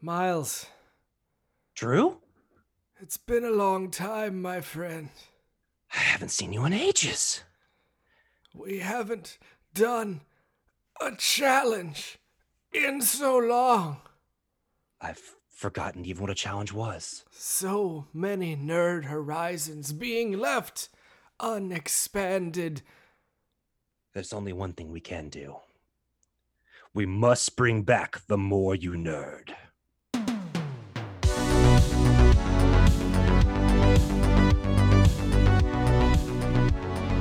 Myles, Drew? it's been a long time, my friend. I haven't seen you in ages. We haven't done a challenge in so long. I've forgotten even what a challenge was. So many nerd horizons being left unexpanded. There's only one thing we can do. We must bring back the more you nerd.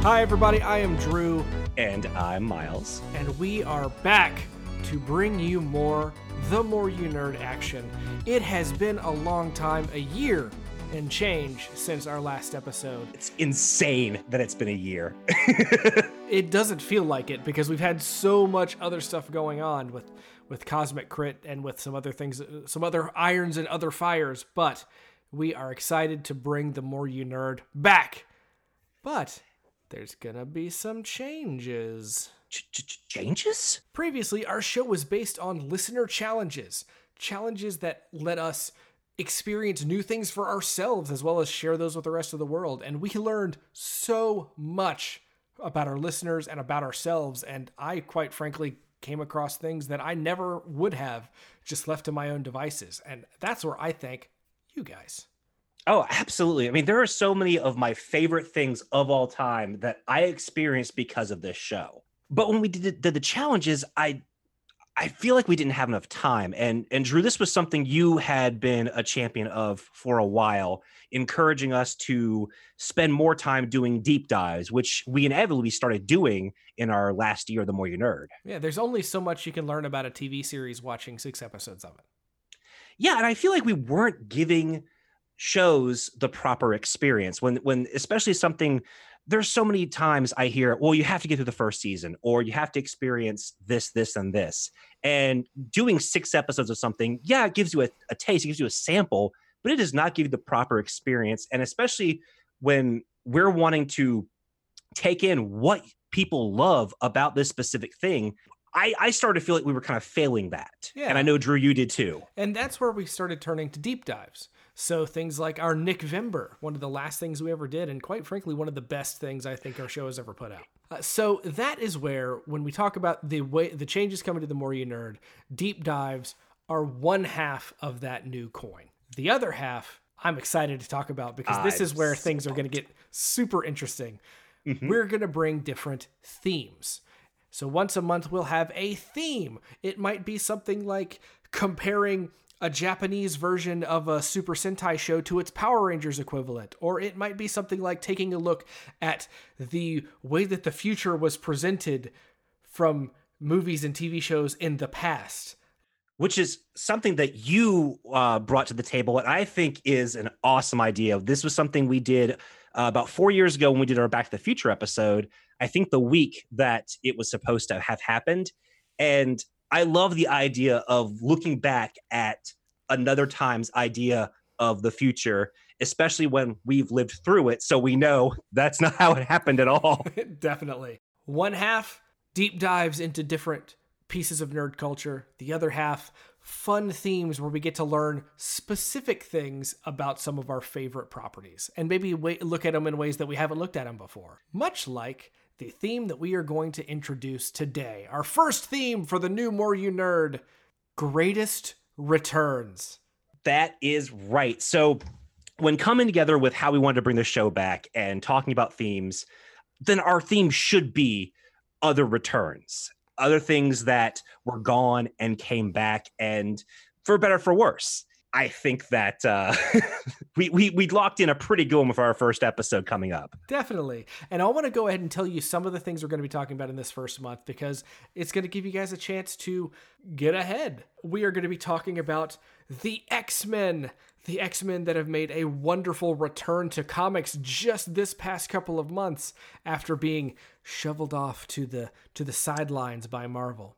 Hi, everybody. I am Drew, And I'm Myles. and we are back to bring you more The More You Nerd action. It has been a long time, a year and change since our last episode. It's insane that it's been a year. It doesn't feel like it because we've had so much other stuff going on with with Cosmic Crit and with some other things, some other irons and other fires. But we are excited to bring the More You Nerd back. But there's gonna be some changes. Ch- ch- changes? Previously, our show was based on listener challenges, challenges that let us experience new things for ourselves as well as share those with the rest of the world. And we learned so much about our listeners and about ourselves. And I, quite frankly, came across things that I never would have just left to my own devices. And that's where I thank you guys. Oh, absolutely. I mean, there are so many of my favorite things of all time that I experienced because of this show. But when we did, did the challenges, I I feel like we didn't have enough time. And and Drew, this was something you had been a champion of for a while, encouraging us to spend more time doing deep dives, which we inevitably started doing in our last year, the more you nerd. Yeah, there's only so much you can learn about a TV series watching six episodes of it. yeah and i feel like we weren't giving shows the proper experience. When when especially something there's so many times i hear well you have to get through the first season or you have to experience this this and this. And doing six episodes of something yeah it gives you a, a taste it gives you a sample but it does not give you the proper experience. And especially when we're wanting to take in what people love about this specific thing I, I started to feel like we were kind of failing that. Yeah. And I know, Drew, you did too. And that's where we started turning to deep dives. So things like our Nick Vimber, one of the last things we ever did, and quite frankly, one of the best things I think our show has ever put out. Uh, so that is where, when we talk about the way the changes coming to the more you nerd, deep dives are one half of that new coin. The other half, I'm excited to talk about because this I'm is where so things are going to get super interesting. Mhm. We're going to bring different themes. So once a month, we'll have a theme. It might be something like comparing a Japanese version of a Super Sentai show to its Power Rangers equivalent. Or it might be something like taking a look at the way that the future was presented from movies and TV shows in the past. which is something that you uh, brought to the table what i think is an awesome idea this was something we did uh, about four years ago when we did our back to the future episode i think the week that it was supposed to have happened and i love the idea of looking back at another time's idea of the future especially when we've lived through it so we know that's not how it happened at all Definitely. One half deep dives into different pieces of nerd culture. The other half fun themes where we get to learn specific things about some of our favorite properties and maybe wa look at them in ways that we haven't looked at them before. Much like the theme that we are going to introduce today. Our first theme for the new More You Nerd Greatest Returns. That is right. So, when coming together with how we wanted to bring the show back and talking about themes, then our theme should be other returns, other things that were gone and came back, and for better for worse. I think that uh, we we we locked in a pretty good one for our first episode coming up. Definitely. And I want to go ahead and tell you some of the things we're going to be talking about in this first month because it's going to give you guys a chance to get ahead. We are going to be talking about the X Men, the X Men that have made a wonderful return to comics just this past couple of months after being shoveled off to the to the sidelines by Marvel.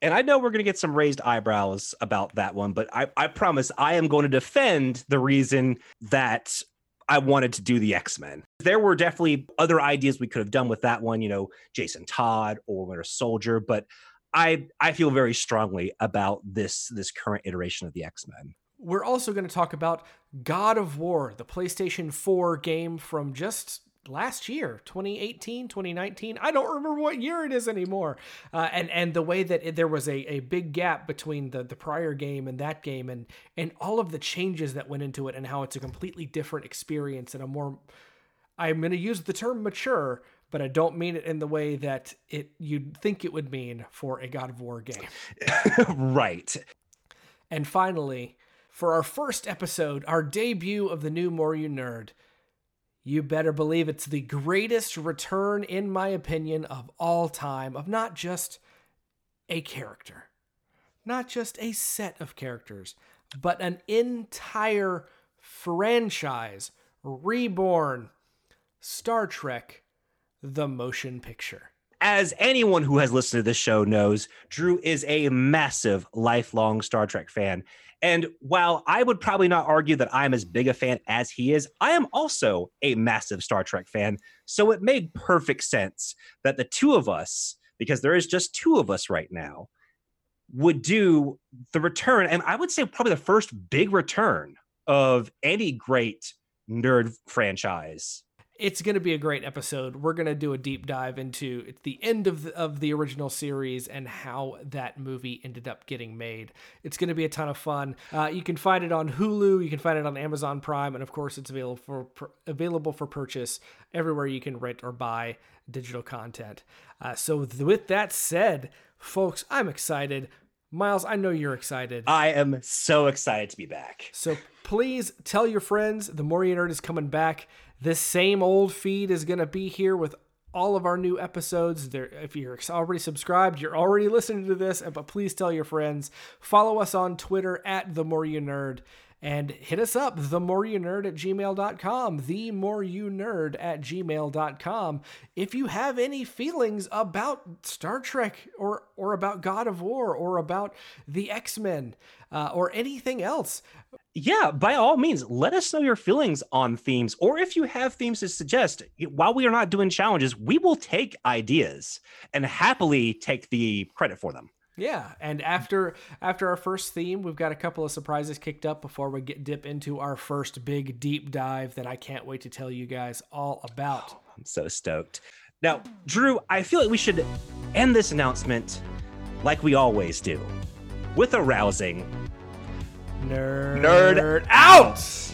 And I know we're going to get some raised eyebrows about that one, but I, I promise I am going to defend the reason that I wanted to do the X Men. There were definitely other ideas we could have done with that one, you know, Jason Todd or Winter Soldier, but I I feel very strongly about this this current iteration of the X Men. We're also going to talk about God of War, the PlayStation 4 game from just last year 2018 2019 i don't remember what year it is anymore uh, and and the way that it, there was a, a big gap between the the prior game and that game and and all of the changes that went into it and how it's a completely different experience and a more i'm going to use the term mature but I don't mean it in the way that it you'd think it would mean for a God of War game. right. And finally, for our first episode, our debut of the new More You Nerd, you better believe it's the greatest return, in my opinion, of all time, of not just a character, not just a set of characters, but an entire franchise reborn Star Trek the motion picture. As anyone who has listened to this show knows, Drew is a massive lifelong Star Trek fan. And while I would probably not argue that I'm as big a fan as he is, I am also a massive Star Trek fan. So it made perfect sense that the two of us, because there is just two of us right now, would do the return. And I would say probably the first big return of any great nerd franchise it's going to be a great episode. We're going to do a deep dive into the end of the, of the original series and how that movie ended up getting made. It's going to be a ton of fun. Uh, you can find it on Hulu, you can find it on Amazon Prime, and of course, it's available for available for purchase everywhere you can rent or buy digital content. Uh, so, th- with that said, folks, I'm excited. Myles, I know you're excited. I am so excited to be back. So please tell your friends the More You Nerd is coming back. This same old feed is going to be here with all of our new episodes. There, if you're already subscribed, you're already listening to this, but please tell your friends. Follow us on Twitter at The More You Nerd and hit us up, the more you nerd at gmail.com, the more you nerd at gmail.com. If you have any feelings about Star Trek or, or about God of War or about the X Men uh, or anything else, yeah, by all means, let us know your feelings on themes, or if you have themes to suggest. While we are not doing challenges, we will take ideas and happily take the credit for them. Yeah, and after after our first theme, we've got a couple of surprises kicked up before we get dip into our first big deep dive that I can't wait to tell you guys all about. Oh, I'm so stoked. Now, Drew, I feel like we should end this announcement like we always do, with a rousing nerd, nerd out.